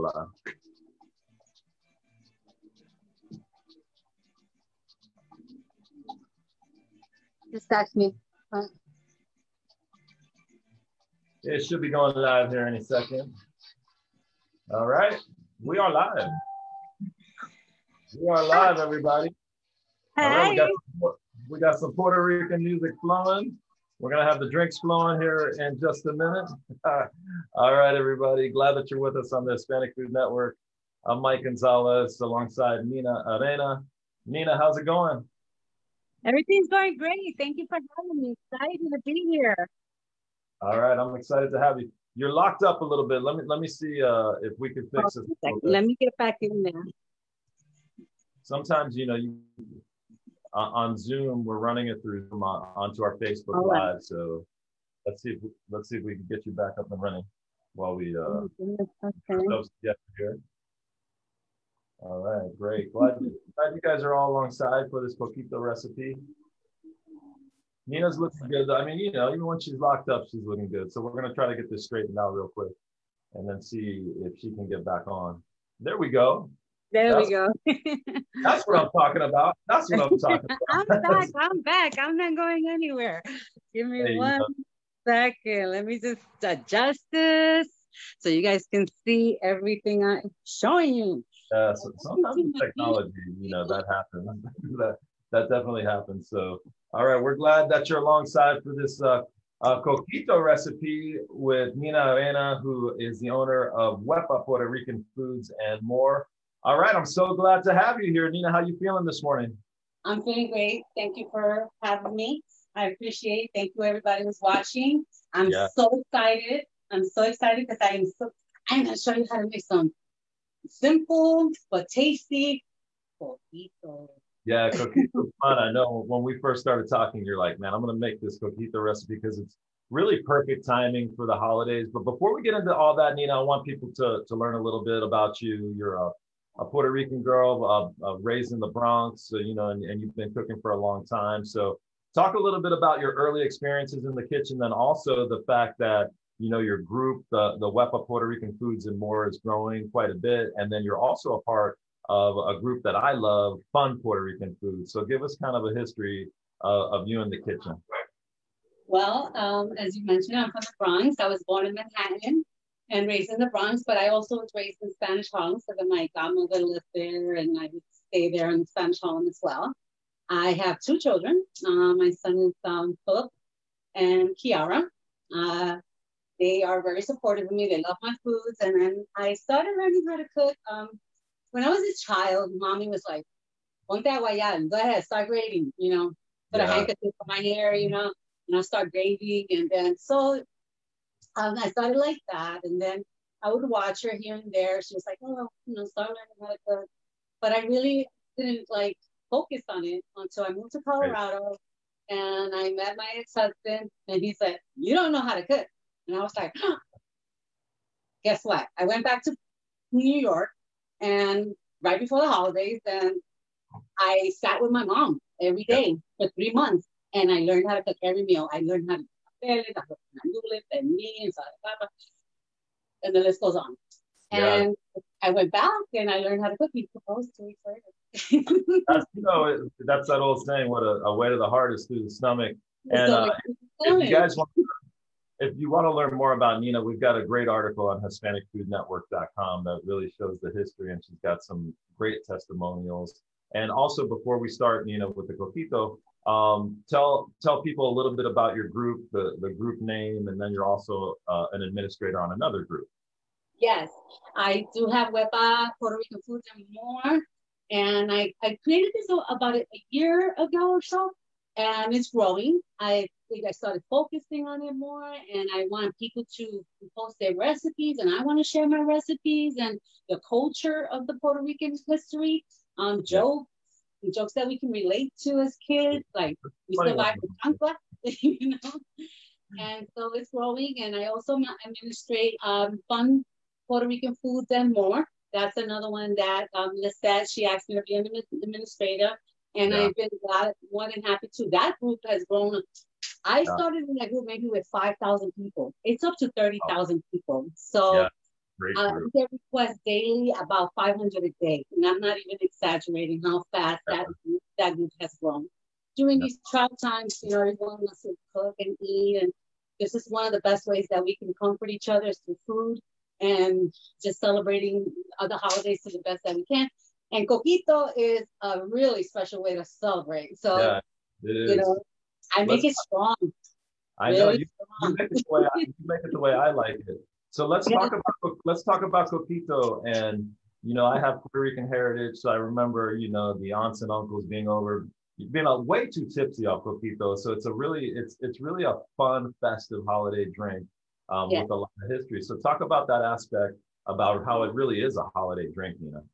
live. Just text me. It should be going live here any second. All right, we are live. We are live, everybody. Hi. we, got, we got some Puerto Rican music flowing. We're gonna have the drinks flowing here in just a minute. All right, everybody. Glad that you're with us on the Hispanic Food Network. I'm Mike Gonzalez alongside Nina Arena. Nina, how's it going? Everything's going great. Thank you for having me. Excited to be here. All right, I'm excited to have you. You're locked up a little bit. Let me let me see uh, if we can fix oh, it. Let me get back in there. Sometimes you know you uh, on Zoom we're running it through Zoom on, onto our Facebook. Live. So let's see if we, let's see if we can get you back up and running while we uh oh, okay. here. All right, great. Glad, glad you guys are all alongside for this coquito recipe. Nina's looking good. I mean, you know, even when she's locked up, she's looking good. So we're gonna try to get this straightened out real quick, and then see if she can get back on. There we go. There that's, we go. that's what I'm talking about. That's what I'm talking about. I'm back. I'm back. I'm not going anywhere. Give me there one second. Let me just adjust this so you guys can see everything I'm showing you. Yeah, so sometimes with technology, you know, that happens. that that definitely happens. So, all right, we're glad that you're alongside for this uh, uh, coquito recipe with Nina Arena, who is the owner of Huepa Puerto Rican Foods and more. All right, I'm so glad to have you here, Nina. How you feeling this morning? I'm feeling great. Thank you for having me. I appreciate. It. Thank you, everybody who's watching. I'm yeah. so excited. I'm so excited because I'm so. I'm gonna show you how to make some simple but tasty coquito. Yeah, coquito's fun. I know when we first started talking, you're like, man, I'm gonna make this coquito recipe because it's really perfect timing for the holidays. But before we get into all that, Nina, I want people to to learn a little bit about you. You're a, uh, a Puerto Rican girl, uh, uh, raised in the Bronx, so, you know, and, and you've been cooking for a long time. So talk a little bit about your early experiences in the kitchen, then also the fact that you know, your group, the, the Huepa Puerto Rican Foods and More is growing quite a bit. And then you're also a part of a group that I love, Fun Puerto Rican Foods. So give us kind of a history uh, of you in the kitchen. Well, um, as you mentioned, I'm from the Bronx. I was born in Manhattan and raised in the Bronx, but I also was raised in Spanish Harlem. So that my godmother lived there and I would stay there in Spanish Harlem as well. I have two children. Uh, my son is um, Philip and Kiara. Uh, they are very supportive of me. They love my foods. And then I started learning how to cook. Um, when I was a child, mommy was like, Ponte aguayal, go ahead, start grading, you know, put yeah. a handkerchief for my hair, you know, and I start grading. And then so um, I started like that. And then I would watch her here and there. She was like, oh, you know, start learning how to cook. But I really didn't like focus on it until I moved to Colorado. Right. And I met my ex-husband, and he said, "You don't know how to cook." And I was like, huh. guess what? I went back to New York and right before the holidays, and I sat with my mom every day for three months and I learned how to cook every meal. I learned how to and and the list goes on. Yeah. And I went back and I learned how to cook. He proposed two weeks later. that's you know that's that old saying, "What a, a way to the heart is through the stomach." And uh, if you guys want if you want to learn more about Nina, we've got a great article on HispanicFoodNetwork.com that really shows the history, and she's got some great testimonials. And also, before we start, Nina, with the coquito, um, tell tell people a little bit about your group, the the group name, and then you're also uh, an administrator on another group. Yes, I do have Huepa Puerto Rican Foods and more, and I I created this about a year ago or so, and it's growing. I think I started focusing on it more, and I want people to post their recipes, and I want to share my recipes and the culture of the Puerto Rican history, um, jokes, jokes that we can relate to as kids, like we survived the chancla, you know. And so it's growing, and I also administrate um, fun Puerto Rican foods and more. That's another one that um, Lisette, she asked me to be an administrator and yeah. I've been glad, more than happy to. That group has grown. I yeah. started in that group maybe with 5,000 people. It's up to 30,000 people. So yeah. Uh, they request daily about 500 a day, and I'm not even exaggerating how fast that that group has grown. During these travel times, you know, everyone wants to cook and eat, and this is one of the best ways that we can comfort each other is through food and just celebrating the holidays to the best that we can. And coquito is a really special way to celebrate. So, yeah, you know, I make let's, it strong. I know you, you, make it the way I, you make it the way I like it. So let's yeah. talk about let's talk about coquito. And you know, I have Puerto Rican heritage, so I remember you know the aunts and uncles being over, being a way too tipsy off coquito. So it's a really it's it's really a fun festive holiday drink um, yeah. with a lot of history. So talk about that aspect about how it really is a holiday drink, you know.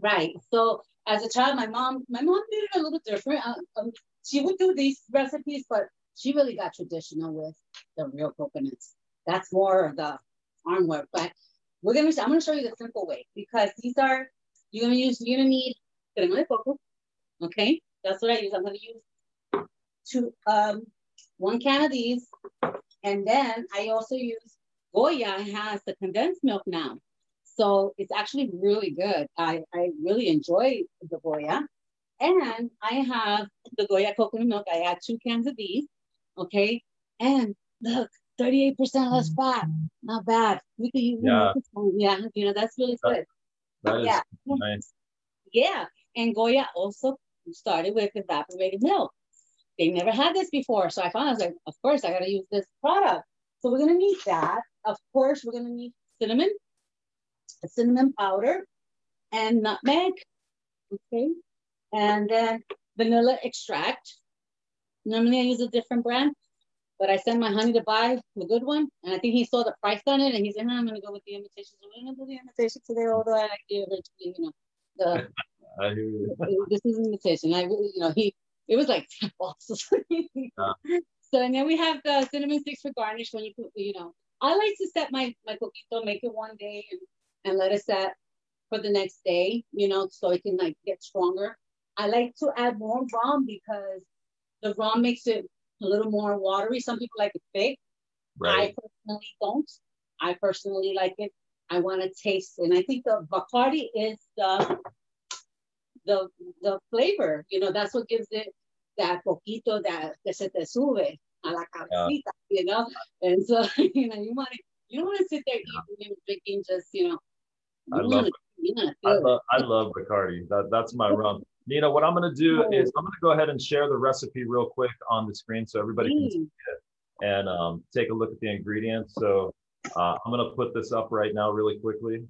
Right. So as a child, my mom, my mom did it a little different. Uh, um, she would do these recipes, but she really got traditional with the real coconuts. That's more of the arm work. But we're gonna, I'm gonna show you the simple way because these are you're gonna use. You're gonna need. Okay, that's what I use. I'm gonna use two, um, one can of these, and then I also use Goya has the condensed milk now. So it's actually really good. I, I really enjoy the Goya. And I have the Goya coconut milk. I add two cans of these. Okay. And look, 38% less mm-hmm. fat. Not bad. We could use yeah. yeah, you know, that's really good. That yeah. nice. Yeah. And Goya also started with evaporated milk. They never had this before. So I found I was like, of course, I gotta use this product. So we're gonna need that. Of course, we're gonna need cinnamon, cinnamon powder, and nutmeg. Okay. And then vanilla extract. Normally I use a different brand, but I sent my honey to buy the good one. And I think he saw the price on it and he said, I'm gonna go with the imitation. So we're gonna do the imitation today, although I like the original, you know, the I hear you. this is an imitation. I really, you know, he it was like 10 bucks. yeah. So and then we have the cinnamon sticks for garnish when you put, you know, I like to set my my coquito, make it one day and, and let it set for the next day, you know, so it can like get stronger. I like to add more rum because the rum makes it a little more watery. Some people like it thick. Right. I personally don't. I personally like it. I want to taste, and I think the Bacardi is the the the flavor. You know, that's what gives it that poquito that que se te sube a la cabecita. Yeah. You know, and so you know you want to you don't want to sit there yeah. eating and drinking just you know. I love, I love, I love Bacardi. That, that's my rum. Nina, what I'm going to do is I'm going to go ahead and share the recipe real quick on the screen so everybody can see it and um, take a look at the ingredients. So uh, I'm going to put this up right now really quickly.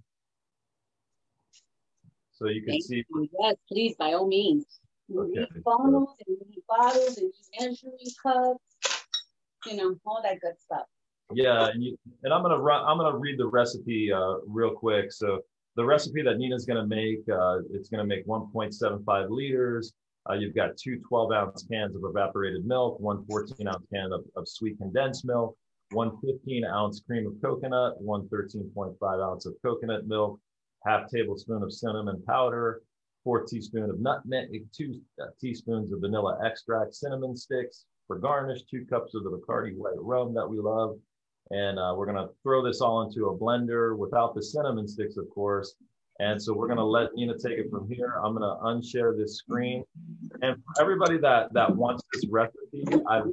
So you can Thank see. You. Yes, please, by all means. You okay. need funnels and you need bottles and you need measuring cups, you know, all that good stuff. Yeah, and, you, and I'm gonna run. I'm gonna read the recipe uh, real quick. So the recipe that Nina's going to make, uh, it's going to make 1.75 liters. Uh, you've got two 12 ounce cans of evaporated milk, one 14 ounce can of, of sweet condensed milk, one 15 ounce cream of coconut, one 13.5 ounce of coconut milk, half tablespoon of cinnamon powder, four teaspoon of nutmeg, two uh, teaspoons of vanilla extract, cinnamon sticks for garnish, two cups of the Bacardi white rum that we love, and uh, we're gonna throw this all into a blender without the cinnamon sticks, of course. And so we're gonna let Nina take it from here. I'm gonna unshare this screen. And for everybody that that wants this recipe, I've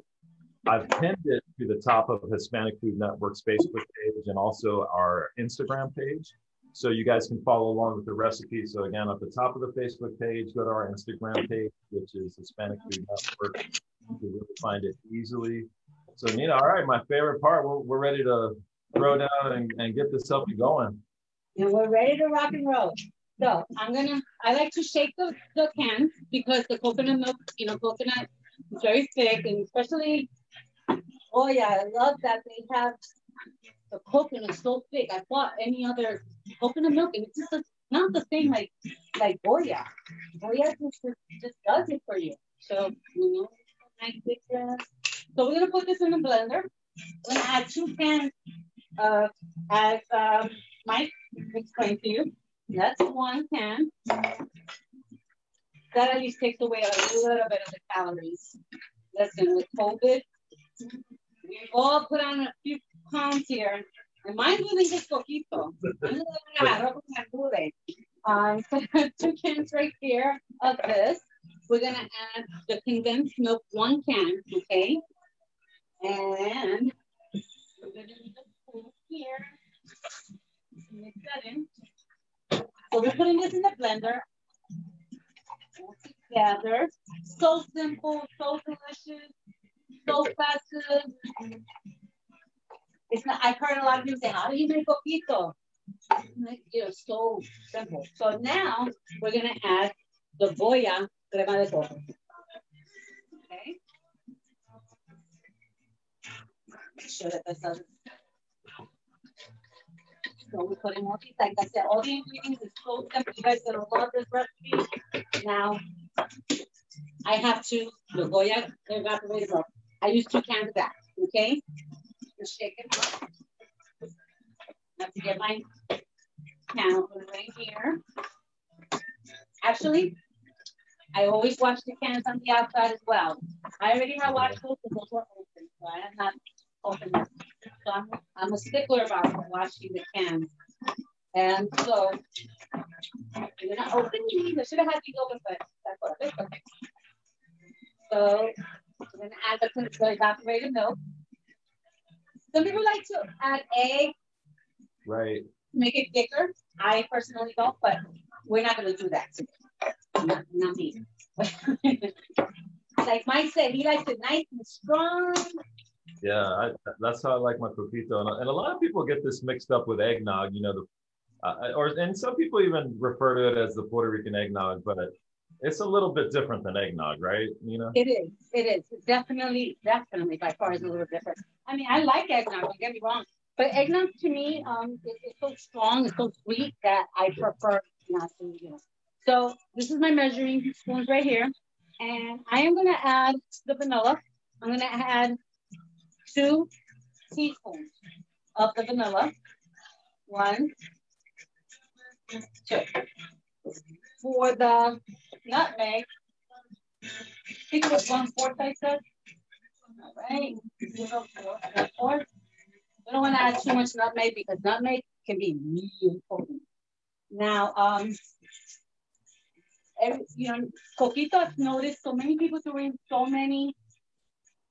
I've pinned it to the top of Hispanic Food Network's Facebook page and also our Instagram page. So you guys can follow along with the recipe. So again, at the top of the Facebook page, go to our Instagram page, which is Hispanic Food Network. You can really find it easily. So Nina, all right, my favorite part, we're, we're ready to throw down and, and get this up going. And we're ready to rock and roll. So I'm gonna, I like to shake the, the cans because the coconut milk, you know, coconut is very thick and especially, oh yeah, I love that they have the coconut so thick. I bought any other coconut milk and it's just not the same like like Goya. Goya just, just does it for you. So, you know, nice. So we're gonna put this in the blender. I'm gonna add two cans of, as um, Mike explained to you. That's one can. That at least takes away a little bit of the calories. Listen, with COVID, we've all put on a few pounds here. And mine was just poquito. Um, so two cans right here of this. We're gonna add the condensed milk, one can, okay? And we're gonna put here. So we're putting this in the blender. Together. So simple, so delicious, so fast. It's not, I've heard a lot of people say, how do you make coquito? You know, so simple. So now we're gonna add the Goya crema de coco. Sure that this doesn't so we put in more these. Like I said, all the ingredients is so simple. You guys gonna love this recipe. Now, I have to the Goya evaporated milk. I use two cans of that. Okay, just shake it. Have to get my can right here. Actually, I always wash the cans on the outside as well. I already have washed those because those were open, so I am not open them. So I'm, I'm a stickler about washing the cans. And so I'm gonna open these. I should have had these open, but that's what it is. Okay. So I'm gonna add the, the evaporated milk. Some people like to add egg. Right. Make it thicker. I personally don't, but we're not gonna do that today. Not, not me. like Mike said, he likes it nice and strong. Yeah, I, that's how I like my coquito, and, and, a lot of people get this mixed up with eggnog. You know, the uh, or and some people even refer to it as the Puerto Rican eggnog, but it's a little bit different than eggnog, right? You know, it is. It is definitely, definitely by far is a little different. I mean, I like eggnog. Don't get me wrong, but eggnog to me, um, is, is so strong, it's so sweet that I prefer not to. You know, so this is my measuring spoons right here. And I am gonna add the vanilla. I'm gonna add two teaspoons of the vanilla. One, two. For the nutmeg, I think it was one fourth I said. All right. We don't want to add too much nutmeg because nutmeg can be really potent. Now, um, every, you know, Coquito, noticed so many people doing so many,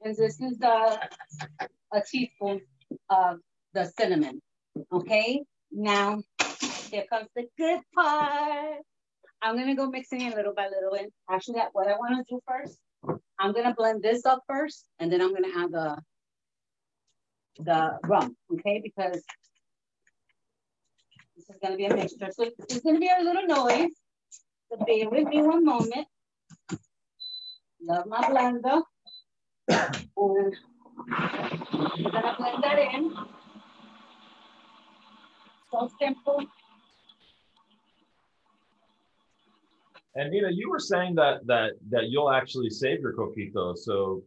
and this is a, a teaspoon of the cinnamon, okay? Now, here comes the good part. I'm gonna go mixing it little by little. And actually, what I wanna do first, I'm gonna blend this up first, and then I'm gonna add the, the rum, okay? Because this is gonna be a mixture. So it's gonna be a little noise. So bear with me one moment. Love my blender. And we're gonna blend that in. And Nina, you were saying that that that you'll actually save your coquito. So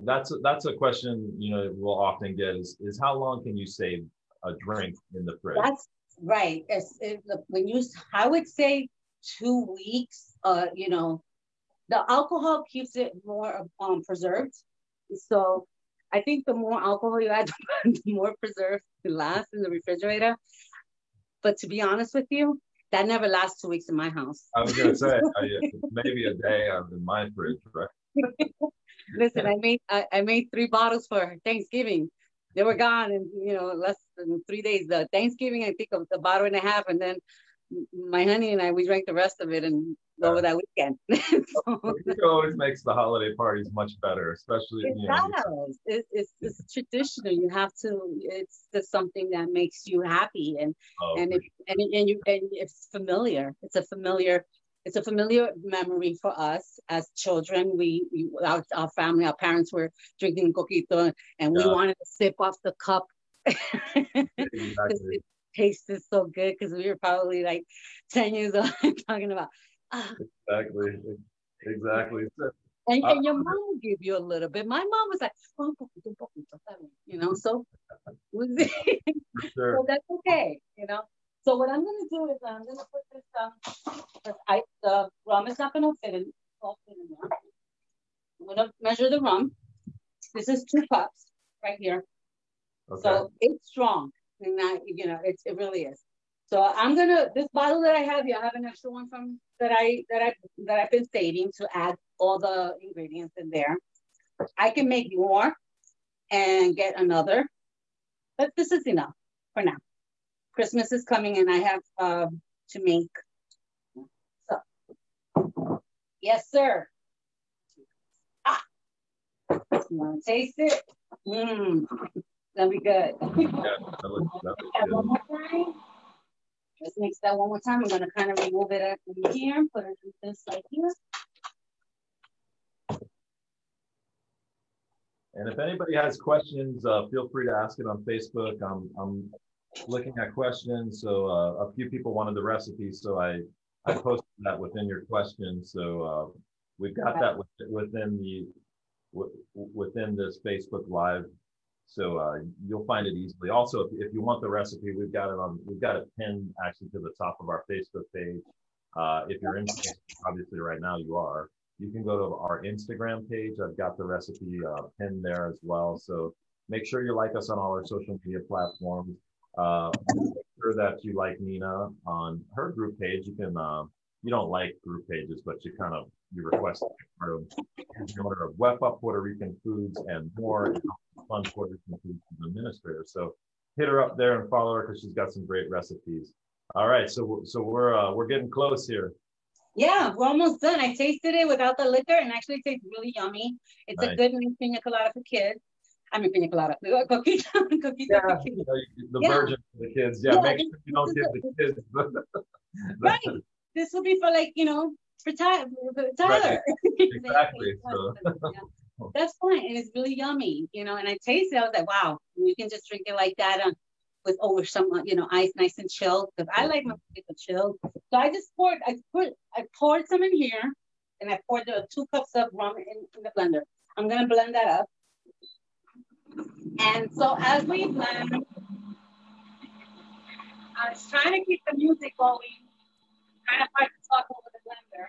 that's a, that's a question you know we'll often get is is how long can you save a drink in the fridge? That's right. It's, it, when you, I would say two weeks, uh, you know, the alcohol keeps it more um, preserved. So I think the more alcohol you add, the more preserved it lasts in the refrigerator. But to be honest with you, that never lasts two weeks in my house. I was gonna say uh, maybe a day in my fridge, right? Listen, I made I, I, made three bottles for Thanksgiving. They were gone in you know less than three days. The Thanksgiving, I think, of a bottle and a half, and then my honey and I, we drank the rest of it and over that weekend. so, it always makes the holiday parties much better, especially. It you know, does. It's, it's traditional. You have to. It's just something that makes you happy, and oh, and it, and and you and it's familiar. It's a familiar. It's a familiar memory for us as children. We, we our, our family, our parents were drinking coquito, and we yeah. wanted to sip off the cup. exactly tasted so good because we were probably like 10 years old talking about exactly exactly. And, uh, and your mom will give you a little bit? My mom was like oh, you know so, sure. so that's okay you know? So what i'm going to do is i'm going to put this um I, the rum is not going to fit in, i'm going to measure the rum. This is two cups right here. Okay. so it's strong. And that, you know, it's, it really is. So I'm gonna this bottle that I have here, I have an extra one from that I that I that I've been saving to add all the ingredients in there. I can make more and get another, but this is enough for now. Christmas is coming and I have uh, to make. So, yes, sir. Ah, you want to taste it? Mmm, that'll be good. yeah, that looks, that looks good. Let's mix that one more time. I'm gonna kind of remove it from here, put it this side here. And if anybody has questions, uh, feel free to ask it on Facebook. I'm, I'm looking at questions. So uh, a few people wanted the recipe, so I, I posted that within your question. So uh, we've got that within the within this Facebook Live so uh, you'll find it easily. Also, if, if, you want the recipe, we've got it on. We've got it pinned actually to the top of our Facebook page. Uh, if you're interested, obviously right now you are. You can go to our Instagram page. I've got the recipe uh, pinned there as well. So make sure you like us on all our social media platforms. Uh, make sure that you like Nina on her group page. You can. Uh, you don't like group pages, but you kind of you request part of order of Wepa Puerto Rican foods and more fun Puerto Rican foods administrator. So hit her up there and follow her because she's got some great recipes. All right, so so we're uh, we're getting close here. Yeah, we're almost done. I tasted it without the liquor and actually it tastes really yummy. It's nice. a good pina colada for kids. I mean, pina colada, coquito yeah, for kids. You know, the yeah. virgin for the kids. Yeah, yeah make sure you don't give the kids. right. This will be for like, you know, for Tyler. Right. Exactly. so. That's fine. And it's really yummy, you know. And I tasted it, I was like, wow, you can just drink it like that um, with over some, you know, ice nice and chilled. Because I like my people chilled. So I just poured, I put, I poured some in here and I poured the two cups of rum in, in the blender. I'm gonna blend that up. And so as we blend, I was trying to keep the music going kind of hard to talk over the blender.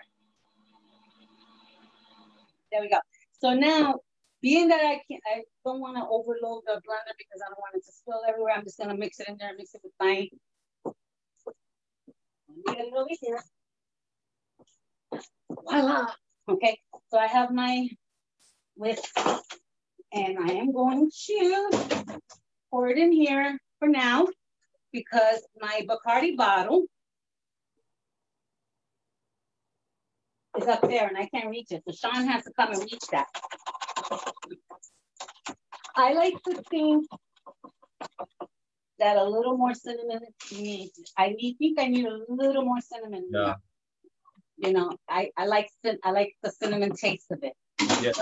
There we go. So now, being that I can't, I don't want to overload the blender because I don't want it to spill everywhere. I'm just gonna mix it in there, and mix it with my. Get it over here. Voila. Okay, so I have my whisk, and I am going to pour it in here for now because my Bacardi bottle is up there and I can't reach it. So Sean has to come and reach that. I like to think that a little more cinnamon needs. I need, think I need a little more cinnamon. Yeah. You know, I, I like I like the cinnamon taste of it. Yeah,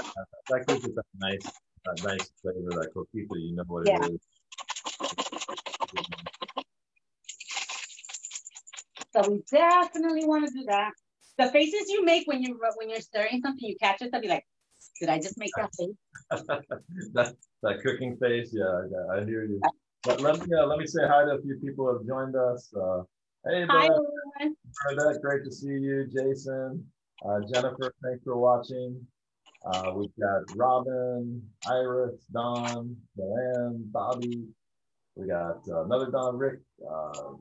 that gives it that nice, that nice flavor, that coquito. You know what yeah. it is. So we definitely want to do that the faces you make when you when you're stirring something, you catch it, I'll be like, did I just make that face? that that cooking face, yeah, yeah, I hear you. But let me uh, let me say hi to a few people who have joined us. Uh, hey, hi, Bernadette, great to see you. Jason, uh, Jennifer, thanks for watching. Uh, we've got Robin, Iris, Don, Joanne, Bobby. We got uh, another Don, Rick, uh,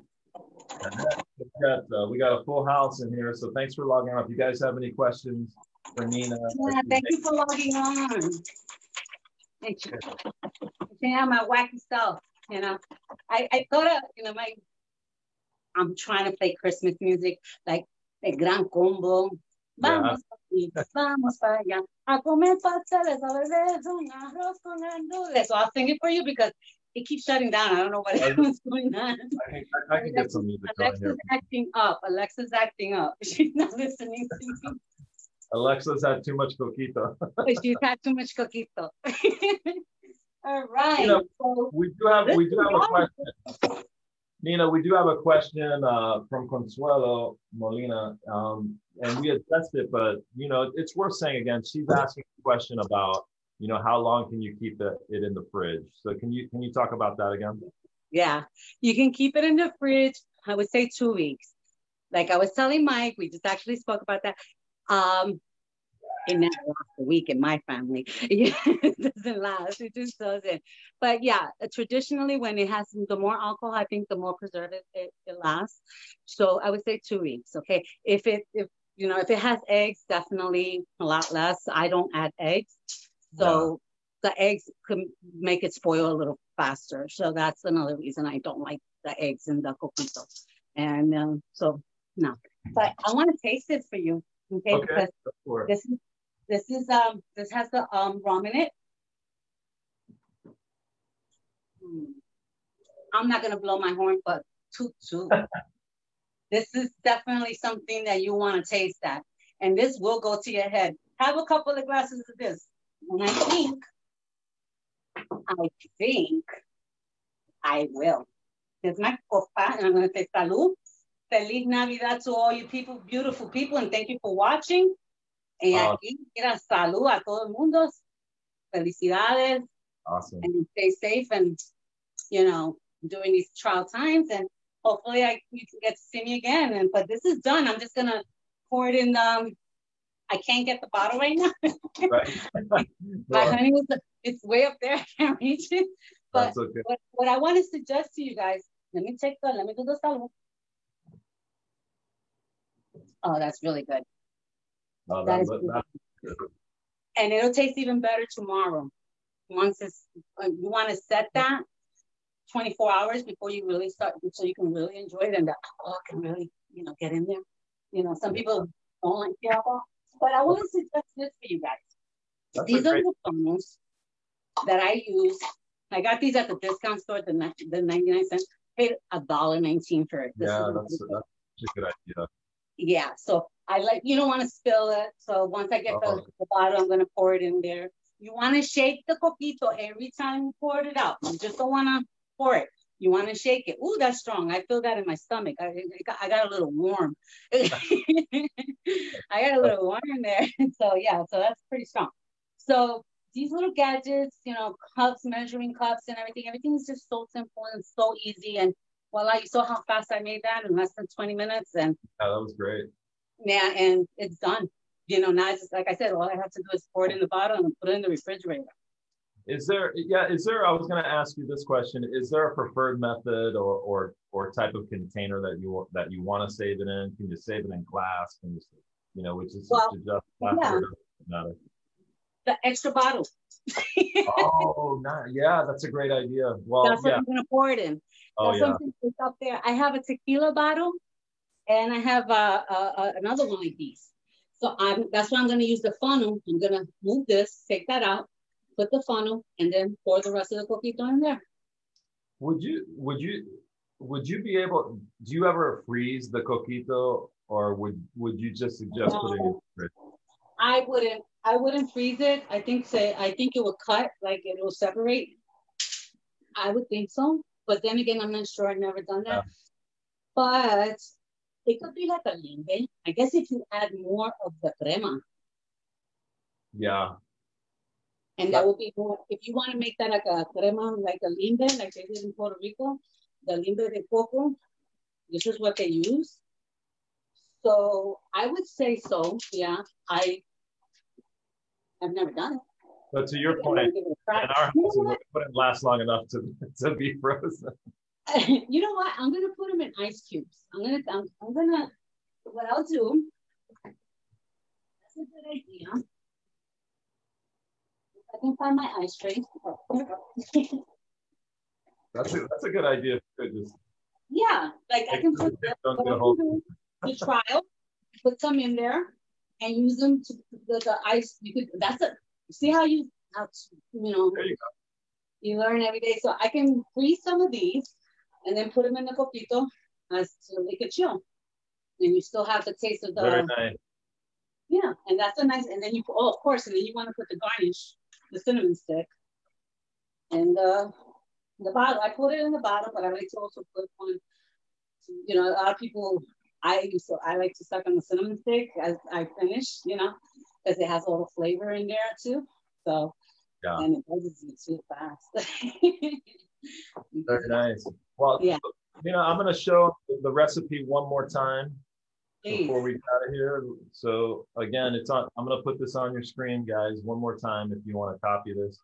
we got, uh, we got a full house in here, so thanks for logging on. If you guys have any questions for Nina. Yeah, thank you for logging on. Thank you. Yeah, my wacky stuff, you know. I, I thought of, you know, my, I'm trying to play Christmas music, like the Gran Combo. Vamos yeah. vamos para allá, a comer pasteles, a beber un arroz con gandules. So I'll sing it for you because it keeps shutting down. I don't know what is going on. I, I, I can get some music Alexa's acting up. Alexa's acting up. She's not listening to me. Alexa's had too much coquito. She's had too much coquito. All right. You know, so we do have we do have a question. Nina, we do have a question uh, from Consuelo Molina, um, and we addressed it, but you know, it's worth saying again. She's asking a question about you know how long can you keep it, it in the fridge so can you can you talk about that again yeah you can keep it in the fridge i would say two weeks like i was telling mike we just actually spoke about that um it never lasts a week in my family. it doesn't last. It just doesn't. But yeah, traditionally, when it has the more alcohol, I think the more preservative it, it lasts. So I would say two weeks. Okay. If it, if, you know, if it has eggs, definitely a lot less. I don't add eggs. So yeah. the eggs could make it spoil a little faster. So that's another reason I don't like the eggs in the coquito. And um, so, no. But I want to taste it for you. Okay. okay. Because this is this is um this has the um rum in it. Hmm. I'm not gonna blow my horn, but toot toot. this is definitely something that you want to taste that. And this will go to your head. Have a couple of glasses of this. And I think, I think I will. Here's my copa, and I'm gonna say salud. Feliz Navidad to all you people, beautiful people, and thank you for watching. Y uh, aquí, mira, salud a todo el mundo. Felicidades. Awesome. And stay safe and, you know, during these trial times. And hopefully I you can get to see me again. And but this is done. I'm just gonna pour it in um I can't get the bottle right now. right. My honey was it's way up there. I can't reach it. But okay. what, what I want to suggest to you guys, let me take the let me do the salud. Oh, that's really good. Oh, that, that is good. And it'll taste even better tomorrow. Once it's, uh, you want to set that 24 hours before you really start, so you can really enjoy it and the alcohol can really, you know, get in there. You know, some people don't like the alcohol, but I want to suggest this for you guys. That's these are the funnels that I use. I got these at the discount store, the, the 99 cents. Paid a dollar nineteen for it. This yeah, that's, that's a good idea yeah, so I like, you don't want to spill it. So once I get the, uh-huh. the bottle, I'm going to pour it in there. You want to shake the coquito every time you pour it out. You just don't want to pour it. You want to shake it. Ooh, that's strong. I feel that in my stomach. I, I, got, I got a little warm. I got a little warm in there. So yeah, so that's pretty strong. So these little gadgets, you know, cups, measuring cups and everything, everything is just so simple and so easy. And well, you saw how fast I made that in less than 20 minutes. And yeah, that was great. Yeah, and it's done. You know, now just like I said, all I have to do is pour it in the bottle and put it in the refrigerator. Is there, yeah, is there, I was going to ask you this question. Is there a preferred method or, or, or type of container that you, that you want to save it in? Can you save it in glass? Can you, you know, which is well, just yeah. matter? The extra bottle. oh, not, yeah, that's a great idea. Well, that's yeah. what I'm going to pour it in. Oh, yeah. something up there. I have a tequila bottle and I have uh, uh, another one like these. So I'm, that's why I'm going to use the funnel. I'm going to move this, take that out, put the funnel, and then pour the rest of the coquito in there. Would you, would you, would you be able, do you ever freeze the coquito or would, would you just suggest no, putting it in the fridge? I wouldn't, I wouldn't freeze it. I think say, I think it would cut, like it will separate. I would think so. But then again, I'm not sure. I've never done that. Yeah. But it could be like a limbe. I guess if you add more of the crema. Yeah. And that would be more, if you want to make that like a crema, like a limbe, like they did in Puerto Rico, the limbe de coco, this is what they use. So I would say so. Yeah. I, I've never done it. But to your point, in our house, it wouldn't last long enough to, to be frozen. you know what? I'm gonna put them in ice cubes. I'm gonna, I'm, I'm gonna, what I'll do. That's a good idea. I can find my ice tray. that's a, that's a good idea. Just yeah, like I can put the, the trial, put some in there, and use them to the, the ice. You could. That's a see how you how you know you, you, learn every day. So I can freeze some of these and then put them in the coquito as to make it chill. And you still have the taste of the very nice. Yeah, and that's a nice. And then you oh of course, and then you want to put the garnish, the cinnamon stick, and uh, the bottom, I put it in the bottom, but I like to also put one. You know, a lot of people. I used to. I like to suck on the cinnamon stick as I finish. You know, because it has a little flavor in there too. So yeah. and it doesn't eat too fast. Very nice. Well, yeah. You know, I'm going to show the recipe one more time. Before we get out of here. So again, it's on. I'm going to put this on your screen, guys, one more time if you want to copy this.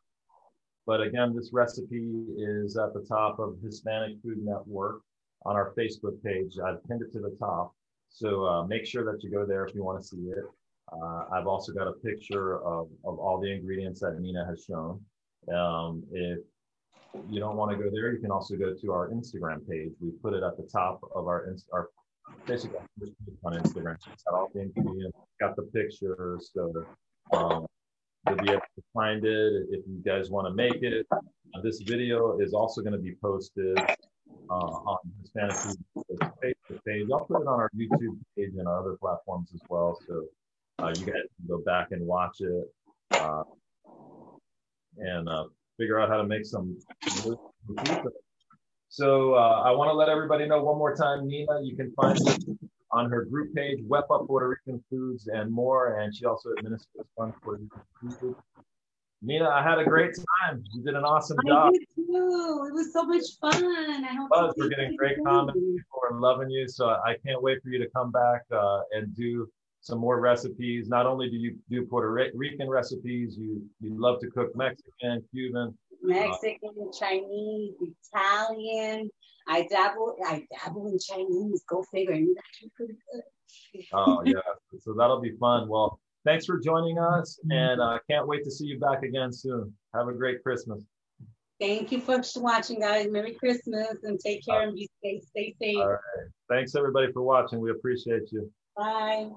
But again, this recipe is at the top of Hispanic Food Network on our Facebook page. I've pinned it to the top. So uh, make sure that you go there if you want to see it. Uh, I've also got a picture of, of all the ingredients that Nina has shown. Um, if you don't want to go there, you can also go to our Instagram page. We put it at the top of our, our basically on Instagram. Got all the ingredients, got the pictures, so um, you'll be able to find it if you guys want to make it. Uh, this video is also going to be posted uh, on Hispanic Facebook page. I'll put it on our YouTube page and our other platforms as well, so uh, you guys can go back and watch it uh, and uh, figure out how to make some. So uh, I want to let everybody know one more time, Nina, you can find it on her group page, Wepa Puerto Rican Foods and more. And she also administers funds for food. Nina, I had a great time. You did an awesome I job. Did too. It was so much fun. I hope Buzz, we're getting great comments. People are loving you. So I can't wait for you to come back uh, and do some more recipes. Not only do you do Puerto Rican recipes, you you love to cook Mexican, Cuban, Mexican, Chinese, Italian. I dabble. I dabble in Chinese. Go figure. And actually pretty good. oh yeah, so that'll be fun. Well, thanks for joining us, and I uh, can't wait to see you back again soon. Have a great Christmas. Thank you for watching, guys. Merry Christmas and take care and be safe. Stay safe. All right. Thanks everybody for watching. We appreciate you. Bye.